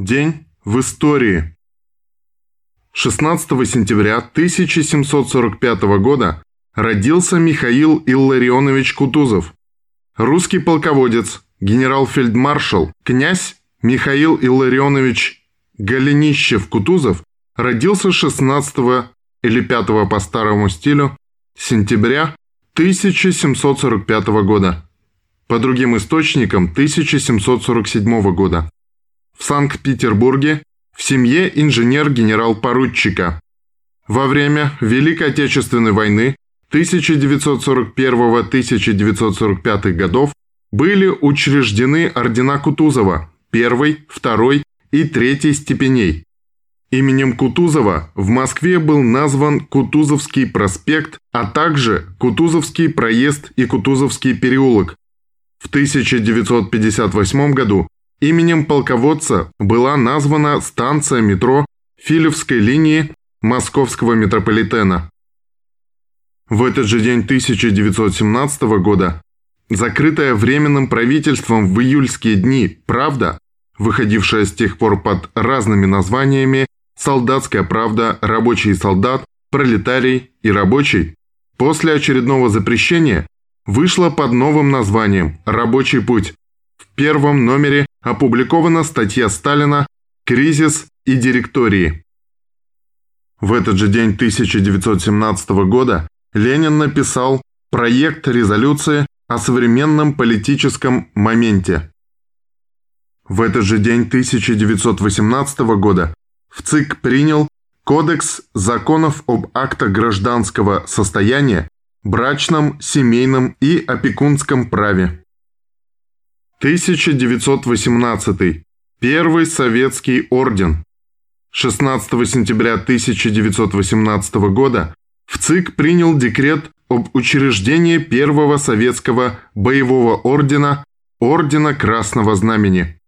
День в истории. 16 сентября 1745 года родился Михаил Илларионович Кутузов, русский полководец, генерал-фельдмаршал, князь Михаил Илларионович Голенищев-Кутузов родился 16 или 5 по старому стилю сентября 1745 года, по другим источникам 1747 года в Санкт-Петербурге в семье инженер-генерал-поручика. Во время Великой Отечественной войны 1941-1945 годов были учреждены ордена Кутузова первой, второй и третьей степеней. Именем Кутузова в Москве был назван Кутузовский проспект, а также Кутузовский проезд и Кутузовский переулок. В 1958 году Именем полководца была названа станция метро Филевской линии Московского метрополитена. В этот же день 1917 года, закрытая Временным правительством в июльские дни «Правда», выходившая с тех пор под разными названиями «Солдатская правда», «Рабочий солдат», «Пролетарий» и «Рабочий», после очередного запрещения вышла под новым названием «Рабочий путь» в первом номере опубликована статья Сталина «Кризис и директории». В этот же день 1917 года Ленин написал проект резолюции о современном политическом моменте. В этот же день 1918 года в ЦИК принял Кодекс законов об актах гражданского состояния, брачном, семейном и опекунском праве. 1918. Первый советский орден. 16 сентября 1918 года в ЦИК принял декрет об учреждении первого советского боевого ордена Ордена Красного Знамени.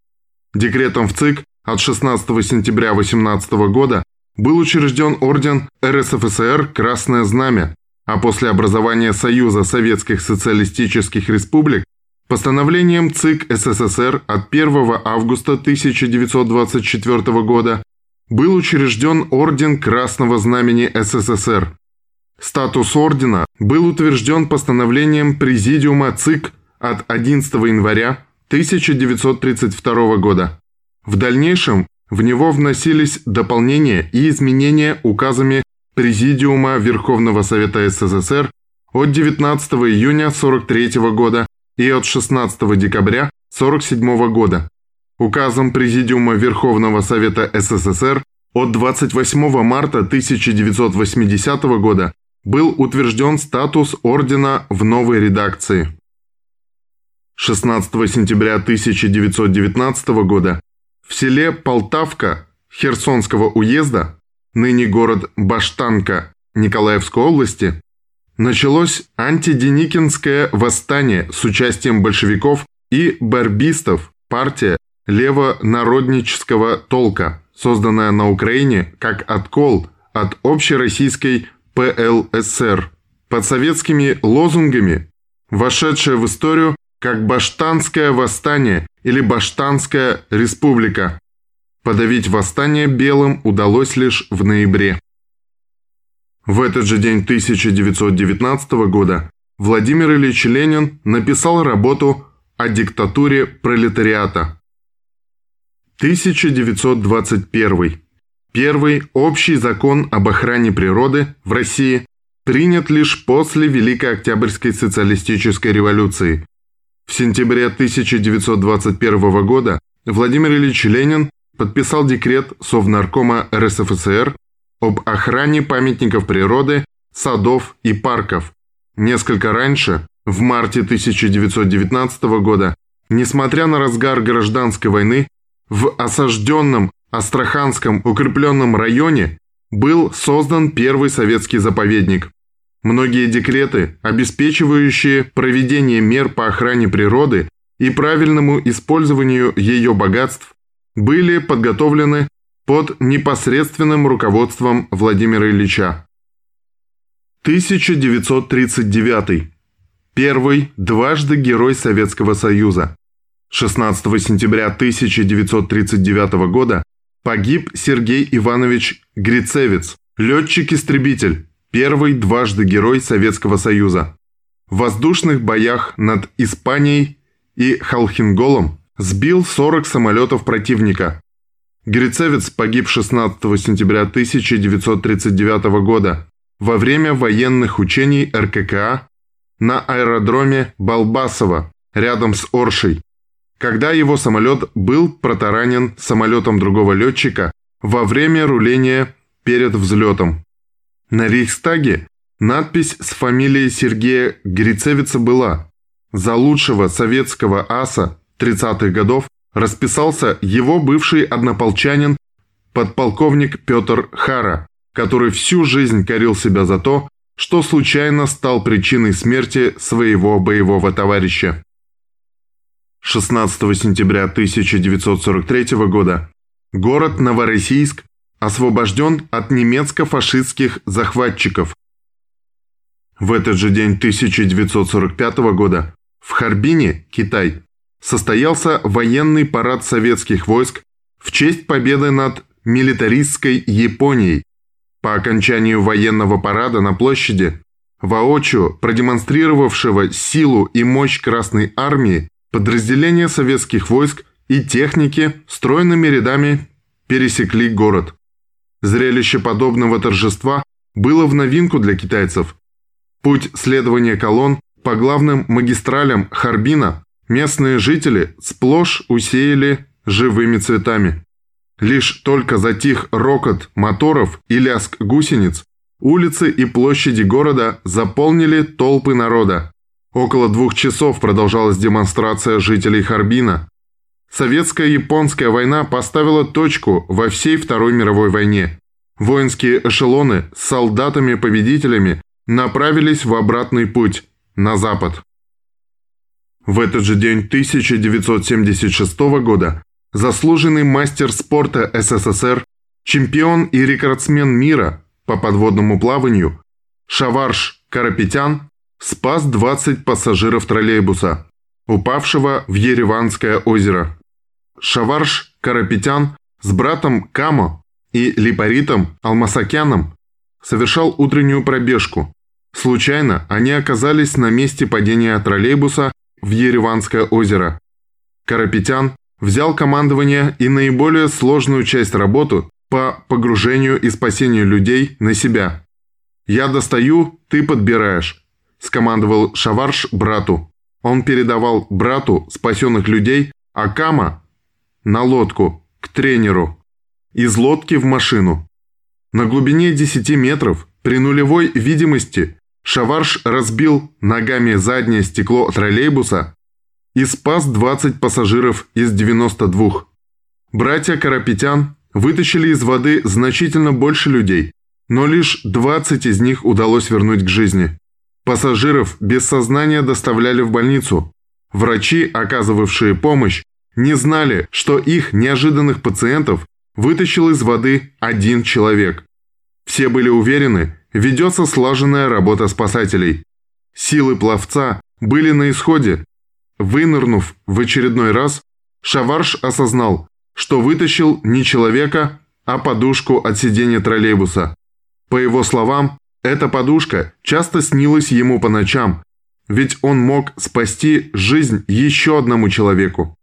Декретом в ЦИК от 16 сентября 18 года был учрежден орден РСФСР «Красное Знамя», а после образования Союза Советских Социалистических Республик Постановлением ЦИК СССР от 1 августа 1924 года был учрежден Орден Красного Знамени СССР. Статус ордена был утвержден постановлением Президиума ЦИК от 11 января 1932 года. В дальнейшем в него вносились дополнения и изменения указами Президиума Верховного Совета СССР от 19 июня 1943 года и от 16 декабря 1947 года, указом Президиума Верховного Совета СССР от 28 марта 1980 года был утвержден статус ордена в новой редакции. 16 сентября 1919 года в селе Полтавка Херсонского уезда, ныне город Баштанка Николаевской области, началось антиденикинское восстание с участием большевиков и барбистов, партия левонароднического толка, созданная на Украине как откол от общероссийской ПЛСР, под советскими лозунгами, вошедшая в историю как Баштанское восстание или Баштанская республика. Подавить восстание белым удалось лишь в ноябре. В этот же день 1919 года Владимир Ильич Ленин написал работу о диктатуре пролетариата. 1921. Первый общий закон об охране природы в России принят лишь после Великой Октябрьской социалистической революции. В сентябре 1921 года Владимир Ильич Ленин подписал декрет Совнаркома РСФСР об охране памятников природы, садов и парков. Несколько раньше, в марте 1919 года, несмотря на разгар гражданской войны, в осажденном Астраханском укрепленном районе был создан первый советский заповедник. Многие декреты, обеспечивающие проведение мер по охране природы и правильному использованию ее богатств, были подготовлены под непосредственным руководством Владимира Ильича. 1939. Первый дважды Герой Советского Союза. 16 сентября 1939 года погиб Сергей Иванович Грицевец, летчик-истребитель, первый дважды герой Советского Союза. В воздушных боях над Испанией и Халхинголом сбил 40 самолетов противника. Грицевец погиб 16 сентября 1939 года во время военных учений РККА на аэродроме Балбасово рядом с Оршей, когда его самолет был протаранен самолетом другого летчика во время руления перед взлетом. На Рейхстаге надпись с фамилией Сергея Грицевица была «За лучшего советского аса 30-х годов расписался его бывший однополчанин подполковник Петр Хара, который всю жизнь корил себя за то, что случайно стал причиной смерти своего боевого товарища. 16 сентября 1943 года город Новороссийск освобожден от немецко-фашистских захватчиков. В этот же день 1945 года в Харбине, Китай, состоялся военный парад советских войск в честь победы над милитаристской Японией. По окончанию военного парада на площади, воочию продемонстрировавшего силу и мощь Красной Армии, Подразделения советских войск и техники стройными рядами пересекли город. Зрелище подобного торжества было в новинку для китайцев. Путь следования колонн по главным магистралям Харбина местные жители сплошь усеяли живыми цветами. Лишь только затих рокот моторов и лязг гусениц, улицы и площади города заполнили толпы народа. Около двух часов продолжалась демонстрация жителей Харбина. Советско-японская война поставила точку во всей Второй мировой войне. Воинские эшелоны с солдатами-победителями направились в обратный путь, на запад. В этот же день 1976 года заслуженный мастер спорта СССР, чемпион и рекордсмен мира по подводному плаванию Шаварш Карапетян спас 20 пассажиров троллейбуса, упавшего в Ереванское озеро. Шаварш Карапетян с братом Камо и Липаритом Алмасакяном совершал утреннюю пробежку. Случайно они оказались на месте падения троллейбуса в Ереванское озеро. Карапетян взял командование и наиболее сложную часть работы по погружению и спасению людей на себя. «Я достаю, ты подбираешь», скомандовал Шаварш брату. Он передавал брату спасенных людей, а Кама – на лодку, к тренеру. Из лодки в машину. На глубине 10 метров, при нулевой видимости, Шаварш разбил ногами заднее стекло троллейбуса и спас 20 пассажиров из 92. Братья Карапетян вытащили из воды значительно больше людей, но лишь 20 из них удалось вернуть к жизни. Пассажиров без сознания доставляли в больницу. Врачи, оказывавшие помощь, не знали, что их неожиданных пациентов вытащил из воды один человек. Все были уверены, ведется слаженная работа спасателей. Силы пловца были на исходе. Вынырнув в очередной раз, Шаварш осознал, что вытащил не человека, а подушку от сиденья троллейбуса. По его словам, эта подушка часто снилась ему по ночам, ведь он мог спасти жизнь еще одному человеку.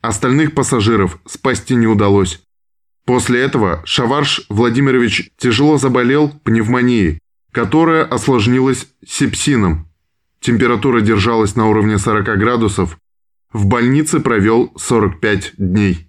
Остальных пассажиров спасти не удалось. После этого Шаварш Владимирович тяжело заболел пневмонией, которая осложнилась сепсином. Температура держалась на уровне 40 градусов. В больнице провел 45 дней.